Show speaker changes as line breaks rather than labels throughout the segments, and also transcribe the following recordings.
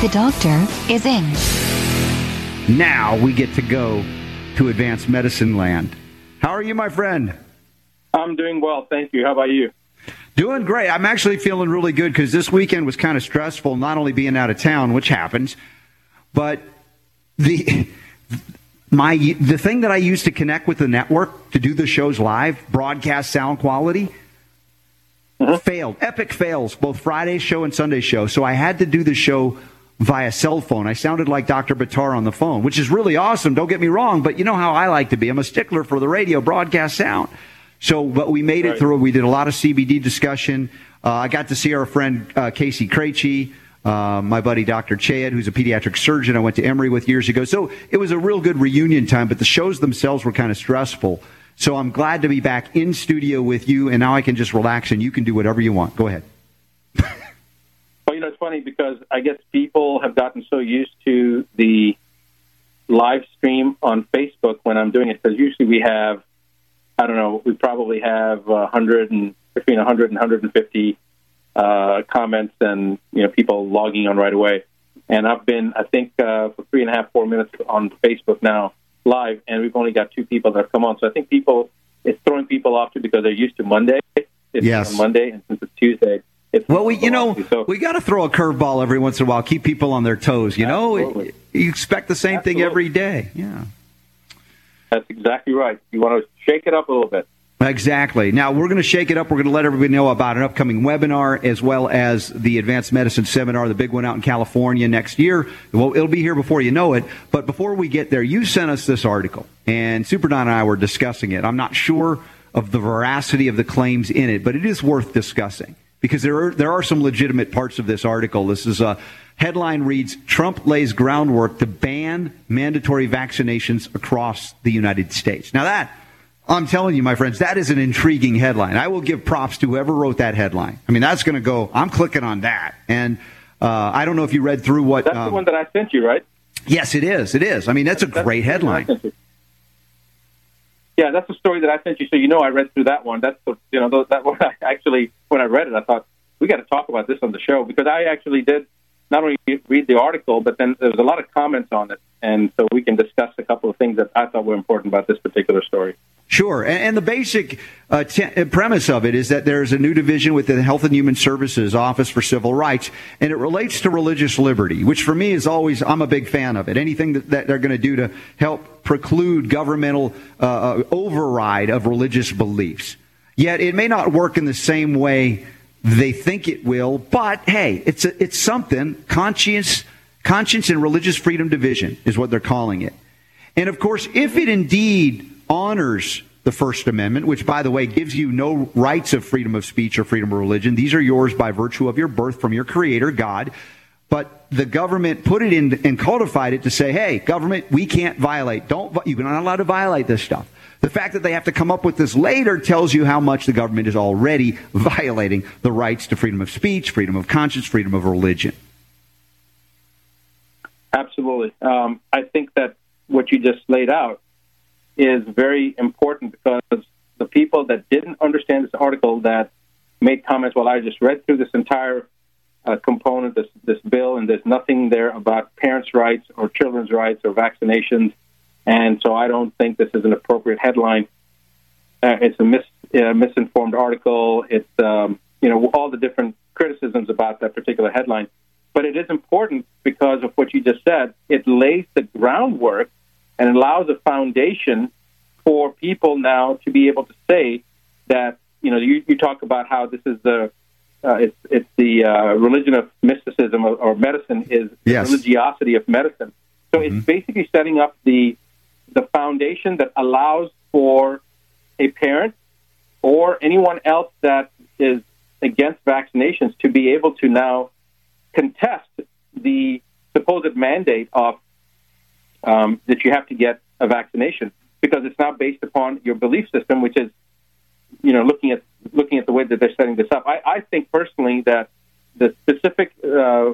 The doctor is in.
Now we get to go to advanced medicine land. How are you, my friend?
I'm doing well, thank you. How about you?
Doing great. I'm actually feeling really good because this weekend was kind of stressful, not only being out of town, which happens, but the my the thing that I use to connect with the network to do the shows live, broadcast sound quality, mm-hmm. failed. Epic fails, both Friday's show and Sunday's show. So I had to do the show via cell phone. I sounded like Dr. Buttar on the phone, which is really awesome. Don't get me wrong, but you know how I like to be. I'm a stickler for the radio broadcast sound. So, but we made it through. We did a lot of CBD discussion. Uh, I got to see our friend uh, Casey Krejci, uh, my buddy Dr. Chad, who's a pediatric surgeon I went to Emory with years ago. So it was a real good reunion time, but the shows themselves were kind of stressful. So I'm glad to be back in studio with you, and now I can just relax and you can do whatever you want. Go ahead.
You know, it's funny because I guess people have gotten so used to the live stream on Facebook when I'm doing it because usually we have, I don't know, we probably have a 100 and between 100 and 150 uh, comments and you know people logging on right away. And I've been, I think, uh, for three and a half, four minutes on Facebook now live, and we've only got two people that have come on. So I think people, it's throwing people off too because they're used to Monday. It's
Yes.
Monday, and since it's Tuesday, it's
Well, we, you know,
so
we got to throw a curveball every once in a while, keep people on their toes. You know,
Absolutely.
you expect the same thing every day. Yeah.
That's exactly right. You want to shake it up a little bit.
Exactly. Now we're going to shake it up. We're going to let everybody know about an upcoming webinar as well as the advanced medicine seminar, the big one out in California next year. Well, it'll be here before you know it. But before we get there, you sent us this article, and Super Don and I were discussing it. I'm not sure of the veracity of the claims in it, but it is worth discussing because there are there are some legitimate parts of this article. This is a headline reads: Trump lays groundwork to ban mandatory vaccinations across the United States. Now that I'm telling you, my friends, that is an intriguing headline. I will give props to whoever wrote that headline. I mean, that's going to go. I'm clicking on that, and uh, I don't know if you read through what.
That's
um,
the one that I sent you, right?
yes, it is. It is. I mean, that's a
That's
great
the that
headline.
Yeah, that's the story that I sent you. So you know, I read through that one. That's the you know that one. I actually, when I read it, I thought we got to talk about this on the show because I actually did not only read the article, but then there was a lot of comments on it, and so we can discuss a couple of things that I thought were important about this particular story.
Sure, and, and the basic uh, t- uh, premise of it is that there's a new division within the Health and Human Services Office for Civil Rights, and it relates to religious liberty, which for me is always I'm a big fan of it. Anything that, that they're going to do to help preclude governmental uh, uh, override of religious beliefs. Yet it may not work in the same way they think it will, but hey, it's a, it's something. Conscience, conscience and religious freedom division is what they're calling it. And of course, if it indeed honors the First Amendment, which, by the way, gives you no rights of freedom of speech or freedom of religion, these are yours by virtue of your birth from your Creator, God. But the government put it in and codified it to say, hey, government, we can't violate. Don't, you're not allowed to violate this stuff. The fact that they have to come up with this later tells you how much the government is already violating the rights to freedom of speech, freedom of conscience, freedom of religion.
Absolutely. Um, I think that what you just laid out is very important because the people that didn't understand this article that made comments, well, I just read through this entire uh, component, this, this bill, and there's nothing there about parents' rights or children's rights or vaccinations. And so I don't think this is an appropriate headline. Uh, it's a mis, uh, misinformed article. It's, um, you know, all the different criticisms about that particular headline. But it is important because of what you just said. It lays the groundwork and allows a foundation for people now to be able to say that, you know, you, you talk about how this is the uh, it's, it's the uh, religion of mysticism or, or medicine is
Yes.
the religiosity of medicine. So it's basically setting up the the foundation that allows for a parent or anyone else that is against vaccinations to be able to now contest the supposed mandate of um, that you have to get a vaccination because it's not based upon your belief system, which is, you know, looking at looking at the way that they're setting this up. I, I think personally that the specific uh,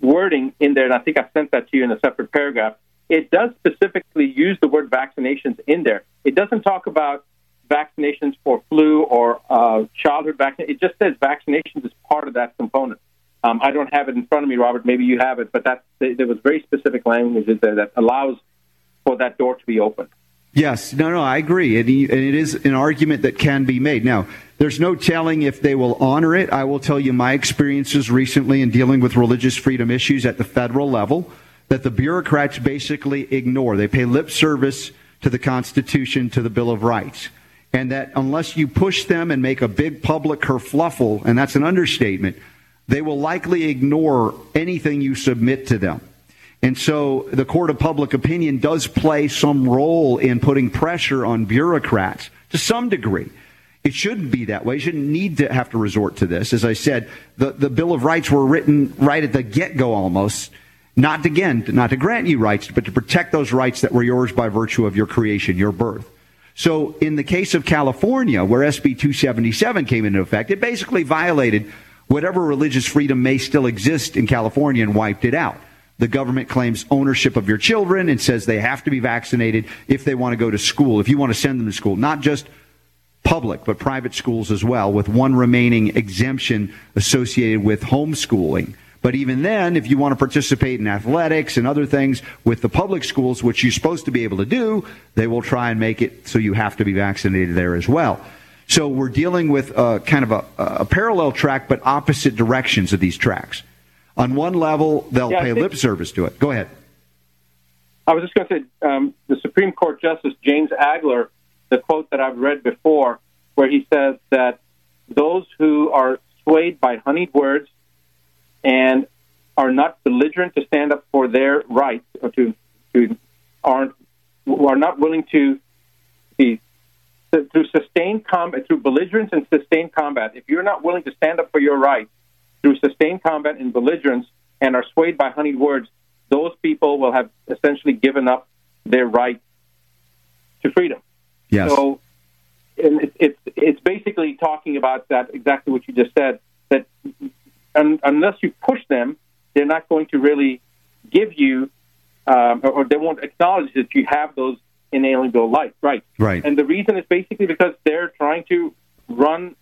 wording in there, and I think I sent that to you in a separate paragraph. It does specifically use the word vaccinations in there. It doesn't talk about vaccinations for flu or uh, childhood vaccine. It just says vaccinations is part of that component. Um, I don't have it in front of me, Robert. Maybe you have it, but that there was very specific language there that allows for that door to be opened.
Yes, no, no, I agree, and it is an argument that can be made. Now, there's no telling if they will honor it. I will tell you my experiences recently in dealing with religious freedom issues at the federal level that the bureaucrats basically ignore. They pay lip service to the Constitution, to the Bill of Rights. And that unless you push them and make a big public kerfluffle, and that's an understatement, they will likely ignore anything you submit to them. And so the court of public opinion does play some role in putting pressure on bureaucrats to some degree. It shouldn't be that way. You shouldn't need to have to resort to this. As I said, the, the Bill of Rights were written right at the get go almost, not again, not to grant you rights, but to protect those rights that were yours by virtue of your creation, your birth. So in the case of California, where SB 277 came into effect, it basically violated whatever religious freedom may still exist in California and wiped it out. The government claims ownership of your children and says they have to be vaccinated if they want to go to school, if you want to send them to school, not just public, but private schools as well, with one remaining exemption associated with homeschooling. But even then, if you want to participate in athletics and other things with the public schools, which you're supposed to be able to do, they will try and make it so you have to be vaccinated there as well. So we're dealing with uh, kind of a, a, parallel track, but opposite directions of these tracks. On one level, they'll yeah, pay lip service to it. Go ahead.
I was just going to say um, the Supreme Court Justice James Agler, the quote that I've read before, where he says that those who are swayed by honeyed words and are not belligerent to stand up for their rights or to, to aren't are not willing to be through sustained combat, through belligerence and sustained combat, if you're not willing to stand up for your rights through sustained combat and belligerence and are swayed by honeyed words, those people will have essentially given up their right to freedom.
Yes.
So it's, it's, it's basically talking about that, exactly what you just said, that un, unless you push them, they're not going to really give you, um, or they won't acknowledge that you have those inalienable life, Right.
Right.
And the reason is basically because they're trying to run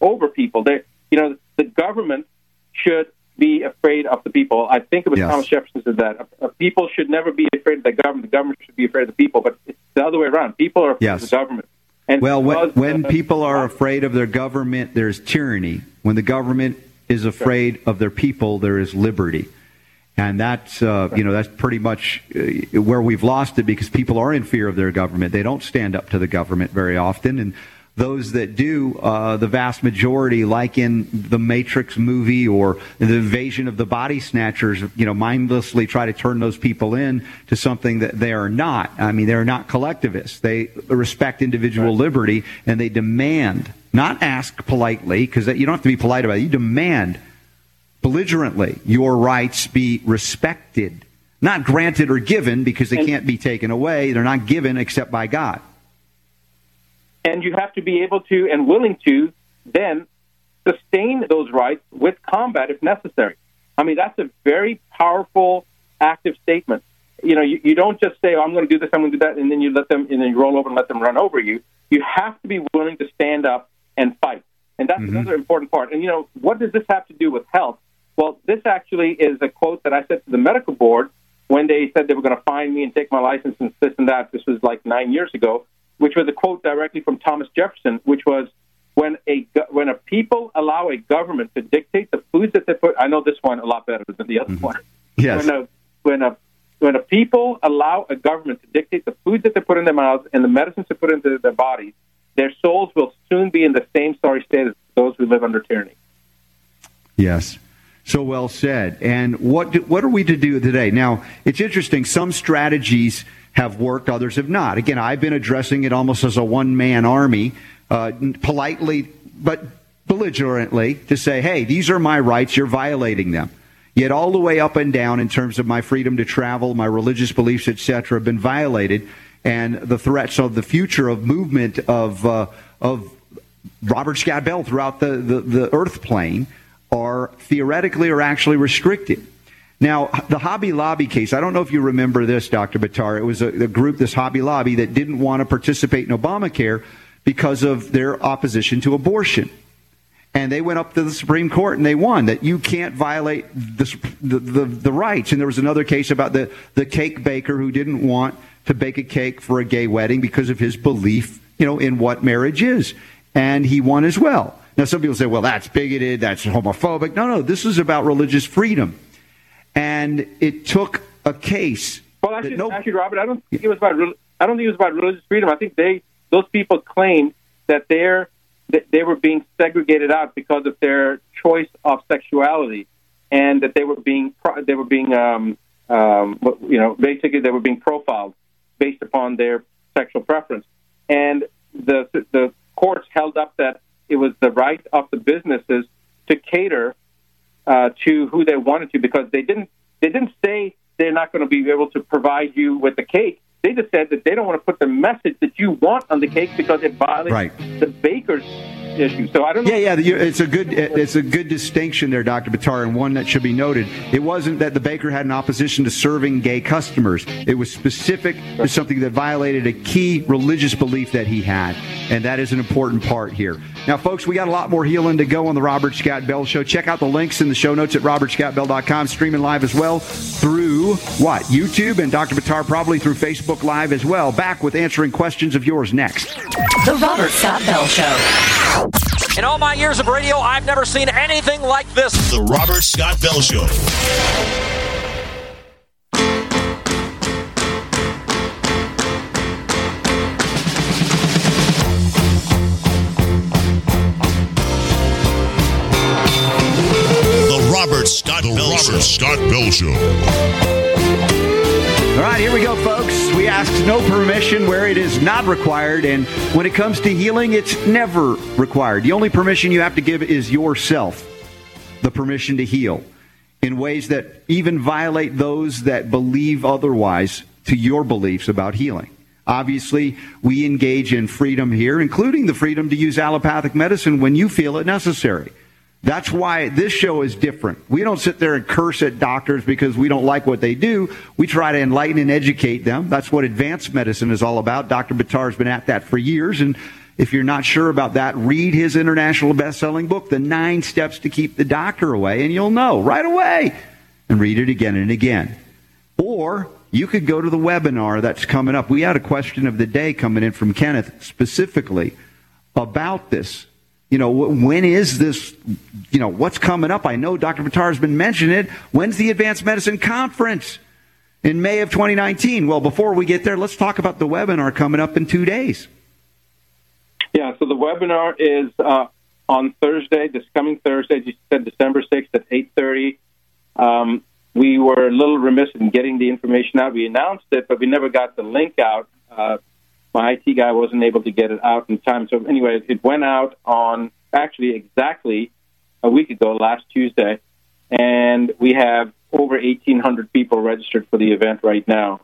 over people. They, you know, the government should be afraid of the people. I think it was yes. Thomas Jefferson said that uh, people should never be afraid of the government. The government should be afraid of the people. But it's the other way around. People are afraid yes. of the government.
And well, when, when uh, people are afraid of their government, there's tyranny. When the government is afraid of their people, there is liberty. And that's, uh, you know, that's pretty much uh, where we've lost it because people are in fear of their government. They don't stand up to the government very often. And those that do, uh, the vast majority, like in the Matrix movie or the invasion of the body snatchers, you know, mindlessly try to turn those people in to something that they are not. I mean, they're not collectivists. They respect individual right. liberty and they demand, not ask politely, because you don't have to be polite about it. You demand belligerently your rights be respected, not granted or given because they can't be taken away. They're not given except by God.
And you have to be able to and willing to then sustain those rights with combat if necessary. I mean, that's a very powerful, active statement. You know, you, you don't just say, oh, I'm going to do this, I'm going to do that, and then you let them, and then you roll over and let them run over you. You have to be willing to stand up and fight. And that's mm-hmm. another important part. And, you know, what does this have to do with health? Well, this actually is a quote that I said to the medical board when they said they were going to fine me and take my license and this and that. This was like nine years ago, which was a quote directly from Thomas Jefferson, which was when a when a people allow a government to dictate the foods that they put. I know this one a lot better than the other mm-hmm. one.
Yes.
When a when a when a people allow a government to dictate the foods that they put in their mouths and the medicines to put into their bodies, their souls will soon be in the same sorry state as those who live under tyranny.
Yes. So well said. And what do, what are we to do today? Now, it's interesting. Some strategies have worked, others have not. Again, I've been addressing it almost as a one man army, uh, politely but belligerently to say, hey, these are my rights, you're violating them. Yet all the way up and down in terms of my freedom to travel, my religious beliefs, etc., have been violated, and the threats of the future of movement of uh, of Robert Scott Bell throughout the, the, the earth plane are theoretically or actually restricted. Now, the Hobby Lobby case, I don't know if you remember this, Dr. Buttar. It was a, a group, this Hobby Lobby, that didn't want to participate in Obamacare because of their opposition to abortion. And they went up to the Supreme Court and they won that you can't violate the, the, the, the rights. And there was another case about the, the cake baker who didn't want to bake a cake for a gay wedding because of his belief, you know, in what marriage is. And he won as well. Now, some people say, well, that's bigoted, that's homophobic. No, no, this is about religious freedom. And it took a case.
Well, actually, no, actually, Robert, I don't think it was about. I don't think it was about religious freedom. I think they those people claimed that they're that they were being segregated out because of their choice of sexuality, and that they were being they were being um, um, you know basically they were being profiled based upon their sexual preference, and the the courts held up that it was the right of the businesses to cater uh, to who they wanted to because they didn't they didn't say they're not going to be able to provide you with the cake. They just said that they don't want to put the message that you want on the cake because it violates right. the baker's issue. So I don't.
Know. Yeah, yeah, it's a good it's a good distinction there, Dr. Buttar, and one that should be noted. It wasn't that the baker had an opposition to serving gay customers. It was specific to something that violated a key religious belief that he had, and that is an important part here. Now, folks, we got a lot more healing to go on the Robert Scott Bell Show. Check out the links in the show notes at robertscottbell.com, streaming live as well through what YouTube and Dr. Buttar probably through Facebook Live as well. Back with answering questions of yours next.
The Robert Scott Bell Show.
In all my years of radio, I've never seen anything like this.
The Robert Scott Bell Show. The Robert Scott the Bell Robert Show. Scott Bell Show.
Right, here we go, folks. We ask no permission where it is not required. And when it comes to healing, it's never required. The only permission you have to give is yourself the permission to heal in ways that even violate those that believe otherwise to your beliefs about healing. Obviously, we engage in freedom here, including the freedom to use allopathic medicine when you feel it necessary. That's why this show is different. We don't sit there and curse at doctors because we don't like what they do. We try to enlighten and educate them. That's what advanced medicine is all about. Dr. Buttar has been at that for years. And if you're not sure about that, read his international best-selling book, The Nine Steps to Keep the Doctor Away, and you'll know right away. And read it again and again. Or you could go to the webinar that's coming up. We had a question of the day coming in from Kenneth specifically about this you know, when is this, you know, what's coming up? I know Dr. Buttar has been mentioning it. When's the Advanced Medicine Conference? In May of 2019. Well, before we get there, let's talk about the webinar coming up in two days.
Yeah, so the webinar is uh, on Thursday, this coming Thursday, you said December 6th at 8.30. Um, we were a little remiss in getting the information out. We announced it, but we never got the link out. Uh, my IT guy wasn't able to get it out in time. So anyway, it went out on actually exactly a week ago, last Tuesday, and we have over 1,800 people registered for the event right now,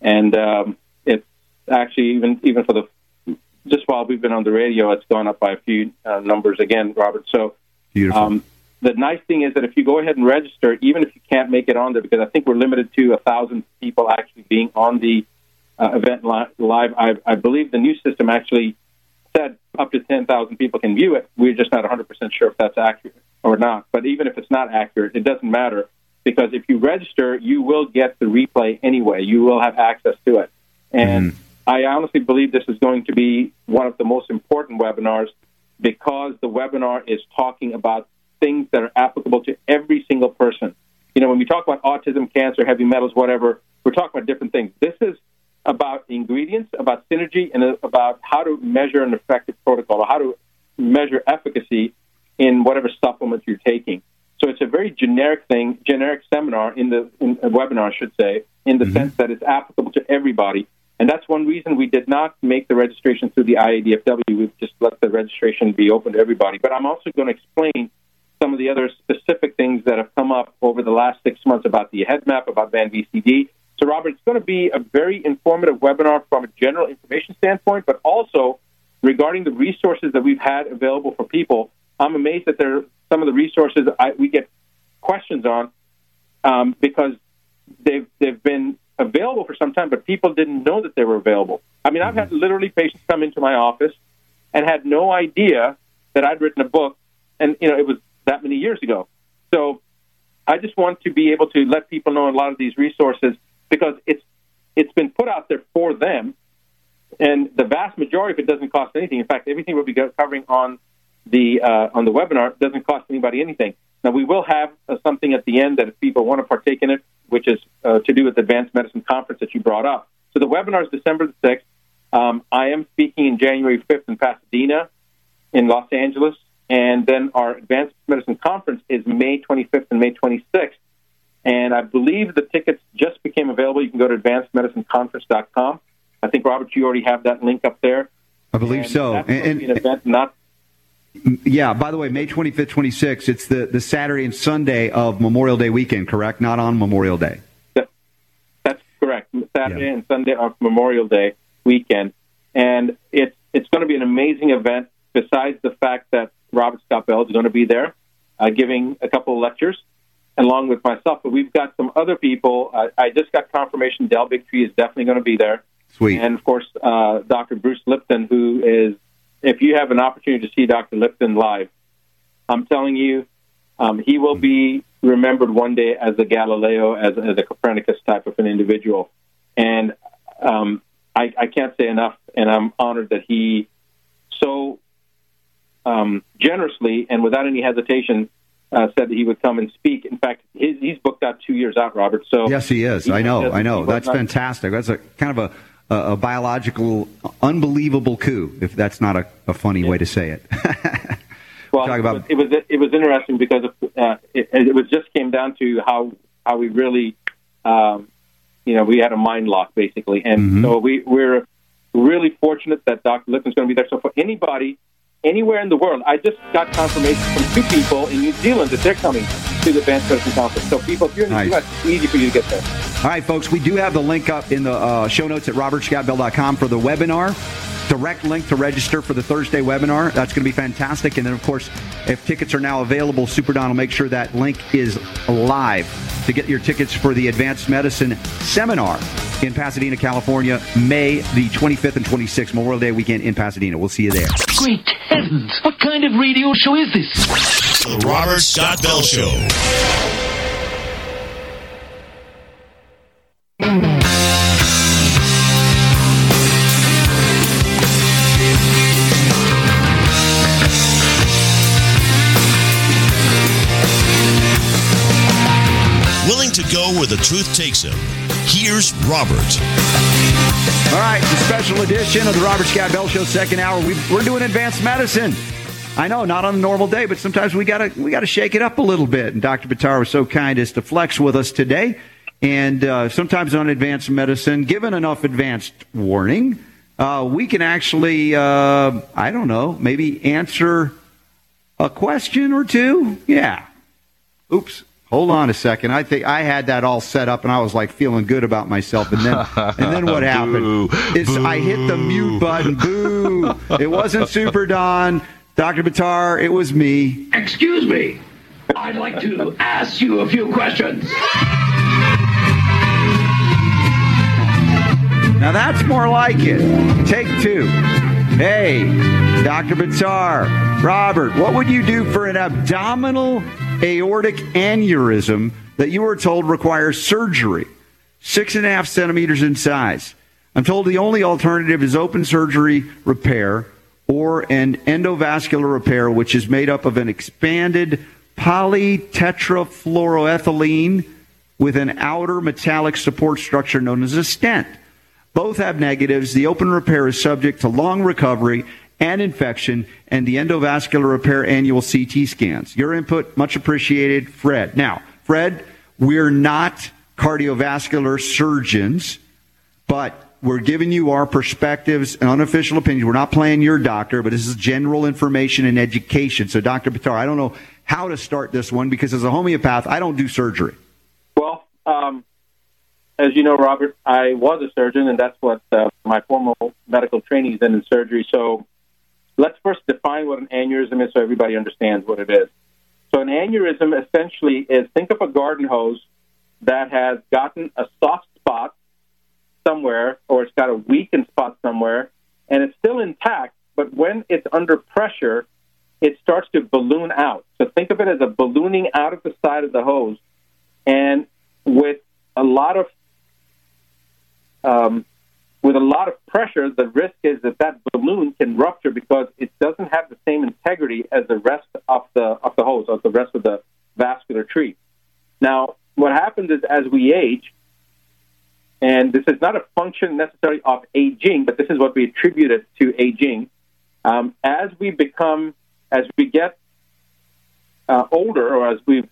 and um, it's actually even even for the just while we've been on the radio, it's gone up by a few uh, numbers again, Robert. So.
Beautiful. Um,
the nice thing is that if you go ahead and register, even if you can't make it on there, because I think we're limited to a thousand people actually being on the uh, event live. I, I believe the new system actually said up to 10,000 people can view it. We're just not 100% sure if that's accurate or not. But even if it's not accurate, it doesn't matter because if you register, you will get the replay anyway. You will have access to it. And mm. I honestly believe this is going to be one of the most important webinars because the webinar is talking about things that are applicable to every single person. You know, when we talk about autism, cancer, heavy metals, whatever, we're talking about different things. This is about ingredients, about synergy, and about how to measure an effective protocol, or how to measure efficacy in whatever supplement you're taking. So it's a very generic thing, generic seminar in the in a webinar, I should say, in the mm-hmm. sense that it's applicable to everybody. And that's one reason we did not make the registration through the IADFW. We've just let the registration be open to everybody. But I'm also going to explain some of the other specific things that have come up over the last six months about the head map, about Van VCD. So, Robert, it's going to be a very informative webinar from a general information standpoint, but also regarding the resources that we've had available for people. I'm amazed that there are some of the resources I, we get questions on um, because they've they've been available for some time, but people didn't know that they were available. I mean, I've had literally patients come into my office and had no idea that I'd written a book, and you know it was that many years ago. So I just want to be able to let people know a lot of these resources because it's it's been put out there for them, and the vast majority of it doesn't cost anything. In fact, everything we'll be covering on the uh, on the webinar doesn't cost anybody anything. Now we will have uh, something at the end that if people want to partake in it, which is uh, to do with the Advanced Medicine Conference that you brought up. So the webinar is December the sixth. Um, I am speaking in January fifth in Pasadena, in Los Angeles, and then our Advanced Medicine Conference is May 25th and May 26th. And I believe the tickets just became available. You can go to advancedmedicineconference.com. I think Robert, you already have that link up there.
I believe
And
so. And,
an event not
yeah, by the way, May 25th, 26th, it's the, the Saturday and Sunday of Memorial Day weekend, correct? Not on Memorial Day.
That's correct. Saturday and Sunday of Memorial Day weekend, and it's it's going to be an amazing event. Besides the fact that Robert Scott Bell is going to be there, uh, giving a couple of lectures, along with myself. But we've got some other people. Uh, I just got confirmation Del Bigtree is definitely going to be there,
Sweet.
and of course uh, Dr. Bruce Lipton, who is. If you have an opportunity to see Dr. Lipton live, I'm telling you, um, he will be remembered one day as a Galileo, as, as a Copernicus type of an individual. And um, I, I can't say enough, and I'm honored that he so um, generously and without any hesitation uh, said that he would come and speak. In fact, his, he's booked out two years out, Robert. So
Yes, he is. I know. I know. That's fantastic. That's a kind of a, a, a biological, unbelievable coup, if that's not a, a funny way to say it.
Well,
Talk about-
it was it was interesting because uh, it, it was just came down to how how we really, um, you know, we had a mind lock basically, and
Mm-hmm.
so we we're really fortunate that Dr. Lipton's going to be there. So for anybody anywhere in the world, I just got confirmation from two people in New Zealand that they're coming to the Advanced Medicine Conference. So people, if you're in the
Nice.
U.S., it's easy for you to get there.
All right, folks, we do have the link up in the uh, show notes at robertscottbell.com for the webinar. Direct link to register for the Thursday webinar. That's going to be fantastic. And then, of course, if tickets are now available, Super Don will make sure that link is live to get your tickets for the Advanced Medicine Seminar in Pasadena, California, May the 25th and 26th, Memorial Day weekend in Pasadena. We'll see you there.
Great heavens! What kind of radio show is this?
The Robert Scott Bell Show. The truth takes him. Here's Robert.
All right, the special edition of the Robert Scott Bell Show, second hour. We, we're doing advanced medicine. I know, not on a normal day, but sometimes we gotta we gotta shake it up a little bit. And Dr. Buttar was so kind as to flex with us today. And uh, sometimes on advanced medicine, given enough advanced warning, uh, we can actually, uh, I don't know, maybe answer a question or two. Yeah. Oops. Hold on a second. I think I had that all set up, and I was like feeling good about myself. And then, and then what happened? Is I hit the mute button. Boo! It wasn't Super Don, Doctor Buttar. It was me.
Excuse me. I'd like to ask you a few questions.
Now that's more like it. Take two. Hey, Dr. Buttar, Robert, what would you do for an abdominal aortic aneurysm that you were told requires surgery? Six and a half centimeters in size. I'm told the only alternative is open surgery repair or an endovascular repair, which is made up of an expanded polytetrafluoroethylene with an outer metallic support structure known as a stent. Both have negatives. The open repair is subject to long recovery and infection, and the endovascular repair annual CT scans. Your input, much appreciated, Fred. Now, Fred, we're not cardiovascular surgeons, but we're giving you our perspectives and unofficial opinions. We're not playing your doctor, but this is general information and education. So, Dr. Buttar, I don't know how to start this one because as a homeopath, I don't do surgery.
Well, um, as you know, Robert, I was a surgeon, and that's what uh, my formal medical training is in, in surgery. So let's first define what an aneurysm is so everybody understands what it is. So an aneurysm essentially is think of a garden hose that has gotten a soft spot somewhere or it's got a weakened spot somewhere and it's still intact, but when it's under pressure, it starts to balloon out. So think of it as a ballooning out of the side of the hose. And with a lot of um, with a lot of pressure, the risk is that that balloon can rupture because it doesn't have the same integrity as the rest of the of the hose, of the rest of the vascular tree. Now, what happens is as we age, and this is not a function necessarily of aging, but this is what we attribute it to aging. Um, as we become, as we get uh, older, or as we've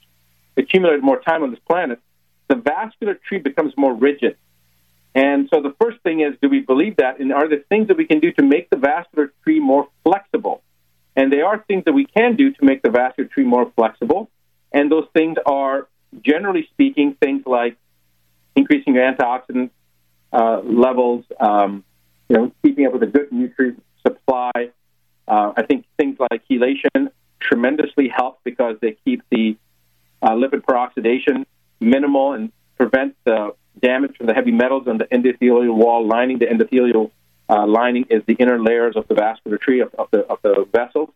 accumulated more time on this planet, the vascular tree becomes more rigid. And so the first thing is, do we believe that? And are there things that we can do to make the vascular tree more flexible? And there are things that we can do to make the vascular tree more flexible. And those things are, generally speaking, things like increasing your antioxidant uh, levels, um, you know, keeping up with a good nutrient supply. Uh, I think things like chelation tremendously help because they keep the uh, lipid peroxidation minimal and prevent the damage from the heavy metals on the endothelial wall lining. The endothelial uh, lining is the inner layers of the vascular tree of, of, the, of the vessels.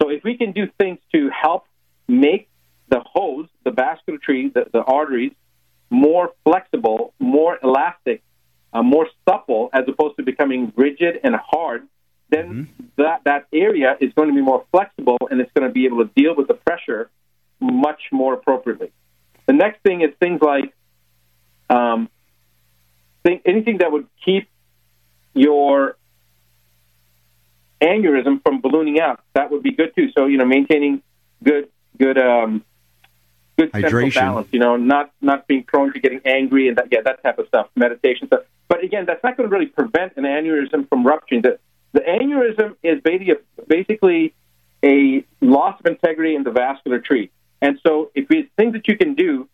So if we can do things to help make the hose, the vascular tree, the, the arteries, more flexible, more elastic, uh, more supple, as opposed to becoming rigid and hard, then mm-hmm. that, that area is going to be more flexible and it's going to be able to deal with the pressure much more appropriately. The next thing is things like um, think anything that would keep your aneurysm from ballooning out, that would be good too. So you know, maintaining good good um, good central balance. You know, not not being prone to getting angry and that yeah that type of stuff. Meditation stuff. But again, that's not going to really prevent an aneurysm from rupturing. The the aneurysm is basically a, basically a loss of integrity in the vascular tree. And so, if it's things that you can do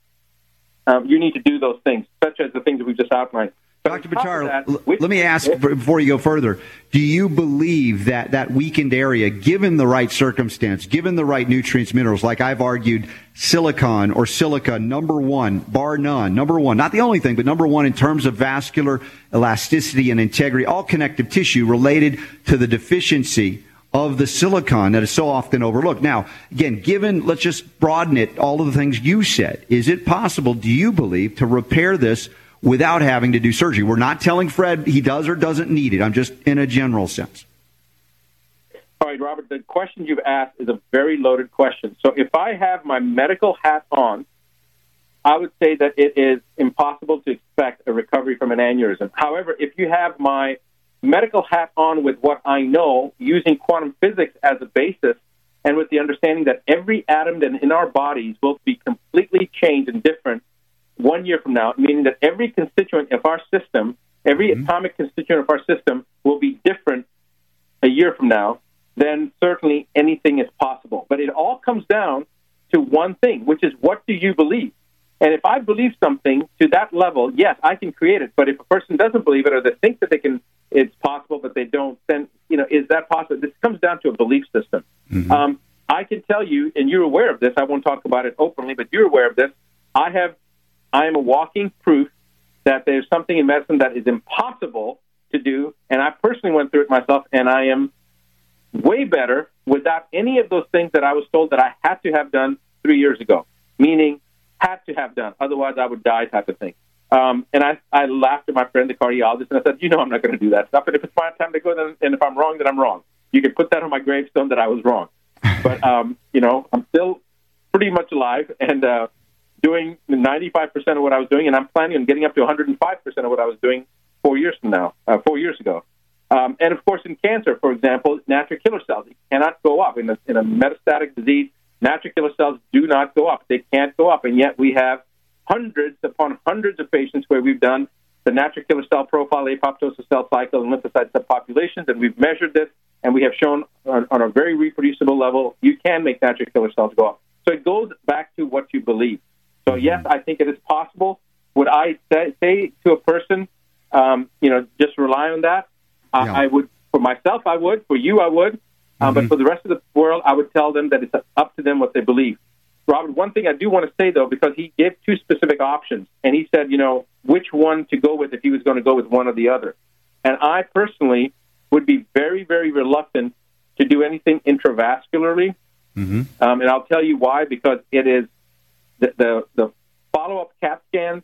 um, you need to do those things, such as the things that we've just outlined.
Dr. Buttar, let me ask before you go further. Do you believe that that weakened area, given the right circumstance, given the right nutrients, minerals, like I've argued, silicon or silica, number one, bar none, number one, not the only thing, but number one in terms of vascular elasticity and integrity, all connective tissue related to the deficiency of the silicon that is so often overlooked. Now, again, given, let's just broaden it, all of the things you said, is it possible, do you believe, to repair this without having to do surgery? We're not telling Fred he does or doesn't need it. I'm just in a general sense.
All right, Robert, the question you've asked is a very loaded question. So if I have my medical hat on, I would say that it is impossible to expect a recovery from an aneurysm. However, if you have my medical hat on with what I know using quantum physics as a basis and with the understanding that every atom that in our bodies will be completely changed and different one year from now, meaning that every constituent of our system, every mm-hmm. atomic constituent of our system will be different a year from now, then certainly anything is possible. But it all comes down to one thing, which is what do you believe? And if I believe something to that level, yes, I can create it. But if a person doesn't believe it or they think that they can, it's possible, but they don't, then you know, is that possible? This comes down to a belief system. Mm-hmm. Um, I can tell you, and you're aware of this. I won't talk about it openly, but you're aware of this. I have, I am a walking proof that there's something in medicine that is impossible to do, and I personally went through it myself, and I am way better without any of those things that I was told that I had to have done three years ago. Meaning, had to have done, otherwise I would die, type of thing. Um, and I, I laughed at my friend, the cardiologist, and I said, you know, I'm not going to do that stuff. And if it's my time to go, then, and if I'm wrong, then I'm wrong. You can put that on my gravestone that I was wrong. But, um, you know, I'm still pretty much alive and uh, doing 95% of what I was doing, and I'm planning on getting up to 105% of what I was doing four years from now, uh, four years ago. Um, and of course, in cancer, for example, natural killer cells cannot go up in a, in a metastatic disease. Natural killer cells do not go up; they can't go up, and yet we have hundreds upon hundreds of patients where we've done the natural killer cell profile, apoptosis cell cycle, and lymphocyte subpopulations, and we've measured this, and we have shown on, on a very reproducible level you can make natural killer cells go up. So it goes back to what you believe. So yes, I think it is possible. Would I say, say to a person, um, you know, just rely on that? Uh,
Yeah.
I would. For myself, I would. For you, I would. Uh, But for the rest of the world, I would tell them that it's up to them what they believe. Robert, one thing I do want to say though, because he gave two specific options, and he said, you know, which one to go with if he was going to go with one or the other. And I personally would be very, very reluctant to do anything intravascularly.
Mm-hmm.
Um, and I'll tell you why, because it is the, the, the follow up CAT scans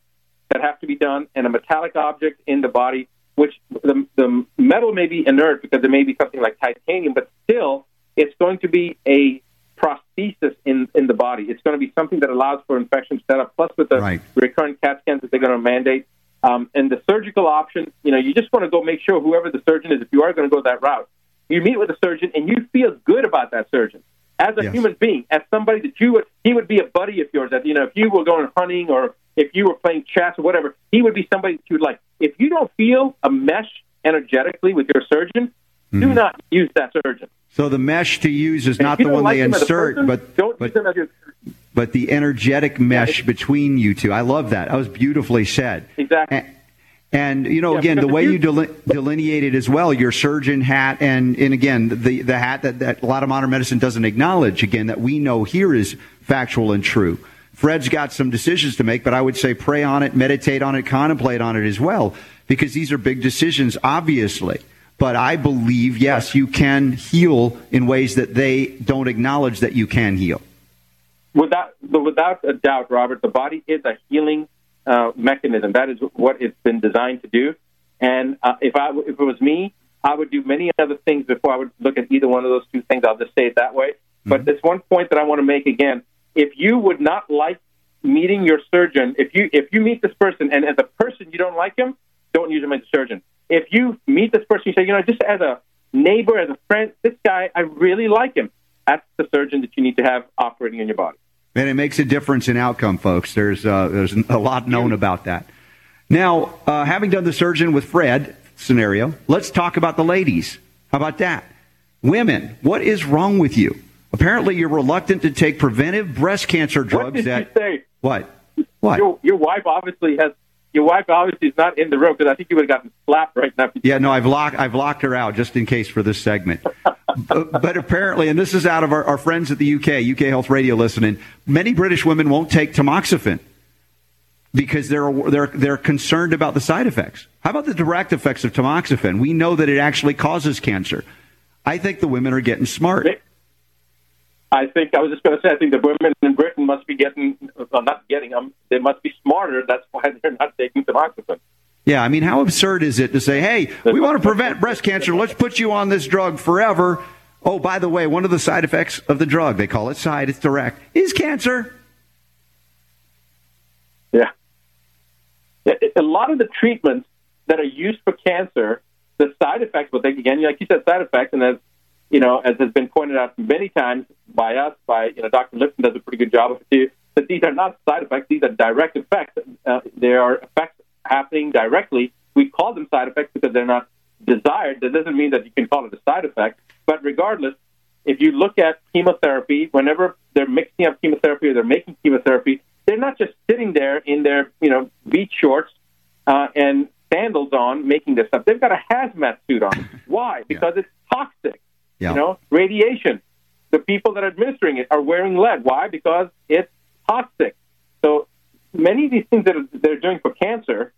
that have to be done and a metallic object in the body, which the, the metal may be inert because it may be something like titanium, but still it's going to be a prosthesis in, in the body. It's going to be something that allows for infection setup, plus with the
Right.
recurrent CAT scans that they're going to mandate. Um, and the surgical option, you know, you just want to go make sure whoever the surgeon is, if you are going to go that route, you meet with the surgeon and you feel good about that surgeon as a
Yes.
human being, as somebody that you would, he would be a buddy of yours. That you know, if you were going hunting or if you were playing chess or whatever, he would be somebody that you would like. If you don't feel a mesh energetically with your surgeon, do not use that surgeon.
So the mesh to use is not the one
like
they
him as a
insert,
person,
but but
your
but the energetic mesh between you two. I love that. That was beautifully said.
exactly.
And, and you know,
Yeah,
again, the way you
you-
deline- delineated as well, your surgeon hat, and and again, the the hat that, that a lot of modern medicine doesn't acknowledge. Again, that we know here is factual and true. Fred's got some decisions to make, but I would say pray on it, meditate on it, contemplate on it as well, because these are big decisions, obviously. But I believe, yes, you can heal in ways that they don't acknowledge that you can heal.
Without, without a doubt, Robert, the body is a healing uh, mechanism. That is what it's been designed to do. And uh, if I, if it was me, I would do many other things before I would look at either one of those two things. I'll just say it that way. But there's one point that I want to make again. If you would not like meeting your surgeon, if you if you meet this person and as a person you don't like him, don't use him as a surgeon. If you meet this person, you say, you know, just as a neighbor, as a friend, this guy, I really like him. That's the surgeon that you need to have operating in your body.
And it makes a difference in outcome, folks. There's uh, there's a lot known about that. Now, uh, having done the surgeon with Fred scenario, let's talk about the ladies. How about that? Women, what is wrong with you? Apparently, you're reluctant to take preventive breast cancer drugs.
What did
that
you say?
what? What?
Your, your wife obviously has. Your wife obviously is not in the room because I think you would have gotten slapped right now.
Yeah, no, I've locked I've locked her out just in case for this segment. but, but apparently, and this is out of our, our friends at the UK, UK Health Radio listening. Many British women won't take tamoxifen because they're they're they're concerned about the side effects. How about the direct effects of tamoxifen? We know that it actually causes cancer. I think the women are getting smart.
I think I was just going to say I think the women in Britain must be getting, well, not getting them. They must be smarter. That's why they're not taking tamoxifen.
Yeah, I mean, how absurd is it to say, hey, we want to prevent breast cancer. Let's put you on this drug forever. Oh, by the way, one of the side effects of the drug, they call it side, it's direct, is cancer.
Yeah. A lot of the treatments that are used for cancer, the side effects, but they, again, you like you said, side effects, and as you know, as has been pointed out many times by us, by you know, Dr. Lipton does a pretty good job of it too. That these are not side effects; these are direct effects. Uh, there are effects happening directly. We call them side effects because they're not desired. That doesn't mean that you can call it a side effect. But regardless, if you look at chemotherapy, whenever they're mixing up chemotherapy or they're making chemotherapy, they're not just sitting there in their you know beach shorts uh, and sandals on making this stuff. They've got a hazmat suit on. Why? Because it's toxic.
Yeah.
You know, radiation. The people that are administering it are wearing lead. Why? Because it's toxic. So many of these things that they're doing for cancer,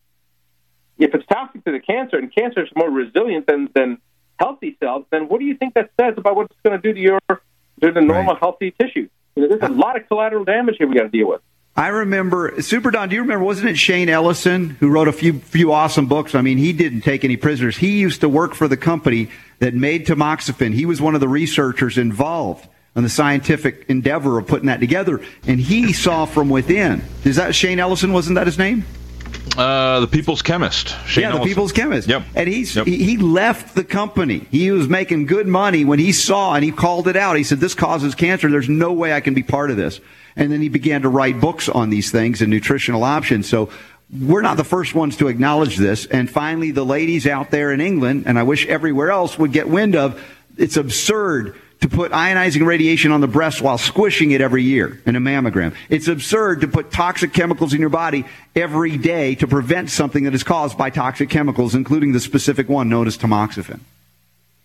if it's toxic to the cancer and cancer is more resilient than, than healthy cells, then what do you think that says about what it's going to do to your to the normal
Right.
healthy tissue? You know, there's a lot of collateral damage here we got to deal with.
I remember Super Don. Do you remember? Wasn't it Shane Ellison who wrote a few few awesome books? I mean, he didn't take any prisoners. He used to work for the company that made tamoxifen. He was one of the researchers involved in the scientific endeavor of putting that together, and he saw from within. Is that Shane Ellison? Wasn't that his name?
Uh, the People's Chemist. Shane
yeah, the
Ellison.
people's chemist.
Yep.
And he's
Yep.
he, he left the company. He was making good money when he saw and he called it out. He said, "This causes cancer. There's no way I can be part of this." And then he began to write books on these things and nutritional options. So we're not the first ones to acknowledge this. And finally, the ladies out there in England, and I wish everywhere else would get wind of, it's absurd to put ionizing radiation on the breast while squishing it every year in a mammogram. It's absurd to put toxic chemicals in your body every day to prevent something that is caused by toxic chemicals, including the specific one known as tamoxifen.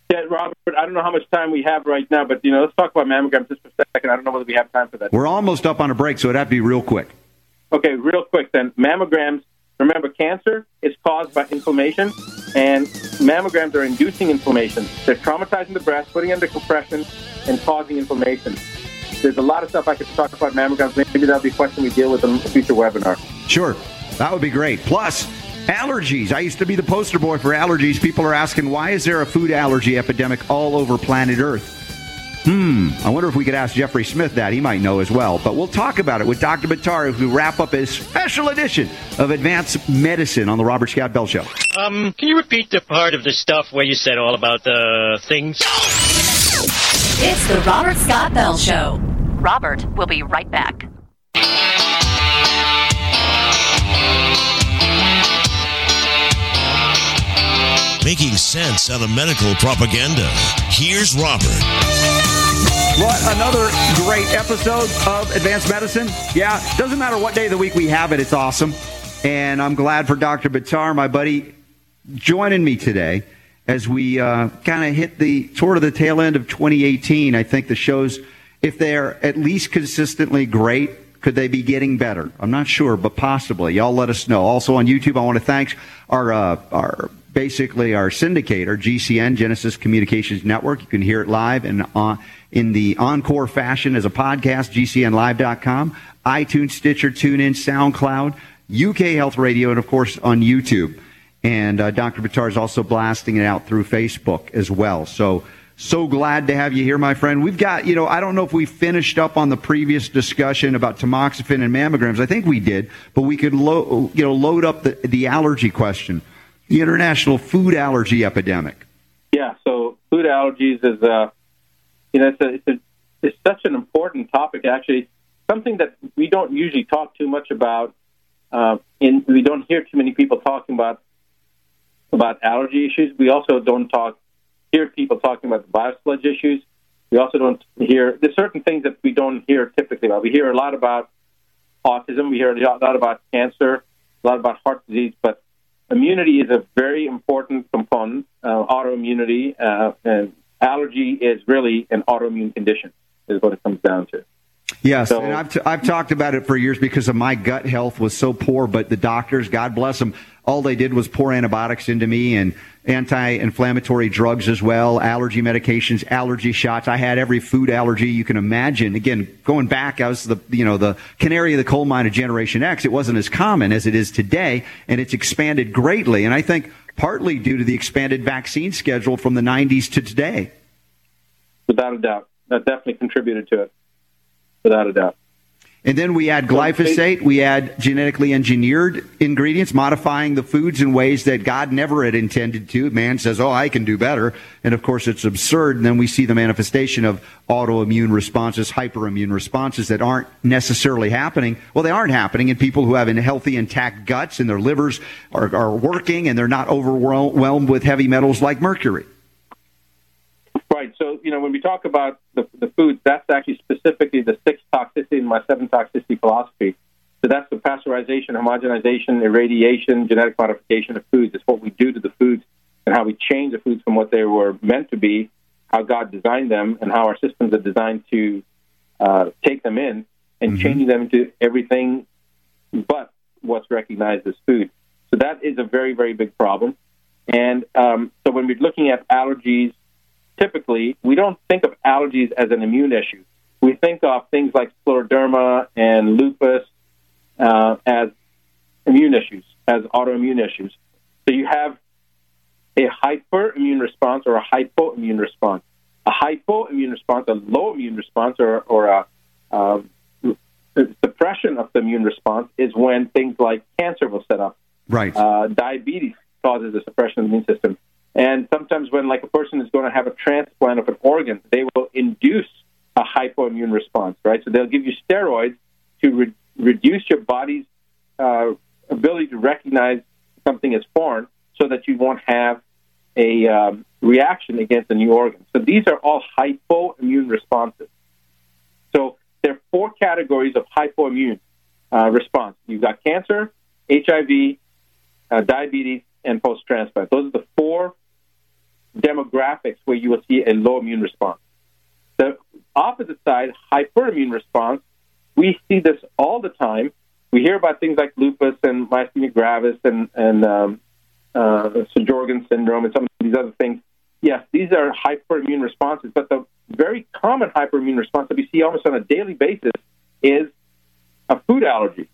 Yeah, Robert, I don't know how much time we have right now, but you know, let's talk about mammograms just for a second. I don't know whether we have time for that.
We're almost up on a break, so it'd have to be real quick.
Okay, real quick then. Mammograms, remember, cancer is caused by inflammation, and mammograms are inducing inflammation. They're traumatizing the breast, putting under compression, and causing inflammation. There's a lot of stuff I could talk about mammograms. Maybe that'll be a question we deal with in a future webinar.
Sure, that would be great. Plus, allergies. I used to be the poster boy for allergies. People are asking, why is there a food allergy epidemic all over planet Earth? Hmm, I wonder if we could ask Jeffrey Smith that. He might know as well. But we'll talk about it with Dr. Buttar as we wrap up his special edition of Advanced Medicine on the Robert Scott Bell Show.
Um, can you repeat the part of the stuff where you said all about the things?
It's the Robert Scott Bell Show. Robert will be right back.
Making sense out of medical propaganda. Here's Robert.
What another great episode of Advanced Medicine. Yeah, doesn't matter what day of the week we have it, it's awesome. And I'm glad for Dr. Buttar, my buddy, joining me today as we uh, kind of hit the toward the tail end of 2018. I think the shows, if they're at least consistently great, could they be getting better? I'm not sure, but possibly. Y'all let us know. Also on YouTube, I want to thank our uh, our basically our syndicator, GCN, Genesis Communications Network. You can hear it live and on, in the encore fashion as a podcast, gcnlive.com, iTunes, Stitcher, TuneIn, SoundCloud, UK Health Radio, and of course on YouTube. And uh, Dr. Buttar is also blasting it out through Facebook as well. So, so glad to have you here, my friend. We've got, you know, I don't know if we finished up on the previous discussion about tamoxifen and mammograms. I think we did, but we could, lo- you know, load up the, the allergy question the international food allergy epidemic.
Yeah, so food allergies is, uh, you know, it's, a, it's, a, it's such an important topic, actually, something that we don't usually talk too much about. Uh, in, we don't hear too many people talking about about allergy issues. We also don't talk hear people talking about the biosludge issues. We also don't hear there's certain things that we don't hear typically about. We hear a lot about autism. We hear a lot about cancer, a lot about heart disease, but immunity is a very important component. Uh, autoimmunity uh, and allergy is really an autoimmune condition, is what it comes down to.
Yes, so, and I've, t- I've talked about it for years because of my gut health was so poor, but the doctors, God bless them, all they did was pour antibiotics into me and anti-inflammatory drugs as well, allergy medications, allergy shots. I had every food allergy you can imagine. Again, going back, I was the, you know, the canary of the coal mine of Generation X. It wasn't as common as it is today, and it's expanded greatly. And I think partly due to the expanded vaccine schedule from the 90s to today.
Without a doubt. That definitely contributed to it. Without a doubt.
And then we add glyphosate, we add genetically engineered ingredients, modifying the foods in ways that God never had intended to. Man says, oh, I can do better. And of course, it's absurd. And then we see the manifestation of autoimmune responses, hyperimmune responses that aren't necessarily happening. Well, they aren't happening in people who have healthy, intact guts and their livers are, are working and they're not overwhelmed with heavy metals like mercury.
Right. So, you know, when we talk about the, the foods, that's actually specifically the six toxicity in my seven toxicity philosophy. So that's the pasteurization, homogenization, irradiation, genetic modification of foods. It's what we do to the foods and how we change the foods from what they were meant to be, how God designed them, and how our systems are designed to uh, take them in and mm-hmm. changing them into everything but what's recognized as food. So that is a very, very big problem. And um, so when we're looking at allergies, typically, we don't think of allergies as an immune issue. We think of things like scleroderma and lupus uh, as immune issues, as autoimmune issues. So you have a hyperimmune response or a hypoimmune response. A hypoimmune response, a low immune response, or, or a uh, suppression of the immune response is when things like cancer will set up.
Right.
Uh, diabetes causes a suppression of the immune system. And sometimes when like a person is going to have a transplant of an organ, they will induce a hypoimmune response, right? So they'll give you steroids to re- reduce your body's uh, ability to recognize something as foreign so that you won't have a um, reaction against a new organ. So these are all hypoimmune responses. So there are four categories of hypoimmune uh, response. You've got cancer, HIV, uh, diabetes, and post-transplant. Those are the four demographics where you will see a low immune response. The opposite side, hyperimmune response, we see this all the time. We hear about things like lupus and myasthenia gravis and, and um, uh, Sjogren's syndrome and some of these other things. Yes, these are hyperimmune responses, but the very common hyperimmune response that we see almost on a daily basis is a food allergy.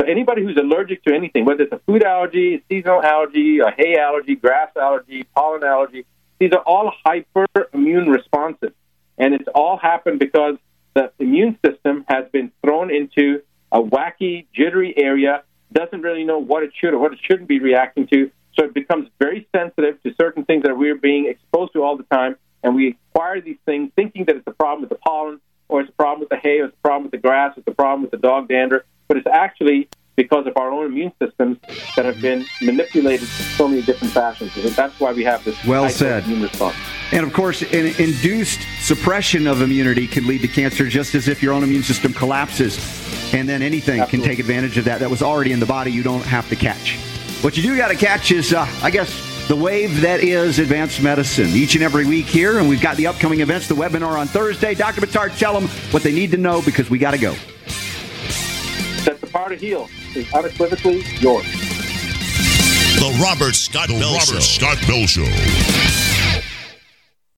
So anybody who's allergic to anything, whether it's a food allergy, seasonal allergy, a hay allergy, grass allergy, pollen allergy, these are all hyperimmune responses. And it's all happened because the immune system has been thrown into a wacky, jittery area, doesn't really know what it should or what it shouldn't be reacting to. So it becomes very sensitive to certain things that we're being exposed to all the time. And we acquire these things thinking that it's a problem with the pollen, or it's a problem with the hay, or it's a problem with the grass, or it's a problem with the dog dander. But it's actually because of our own immune systems that have been manipulated in so many different fashions. So that's why we have this
well said.
immune response.
And of course, an induced suppression of immunity can lead to cancer, just as if your own immune system collapses. And then anything Absolutely. can take advantage of that that was already in the body you don't have to catch. What you do got to catch is, uh, I guess, the wave that is advanced medicine each and every week here. And we've got the upcoming events, the webinar on Thursday. Dr. Buttar, tell them what they need to know because we got to go.
That the power to heal is unequivocally yours.
The Robert Scott the Bell Robert Show. Scott Bell Show.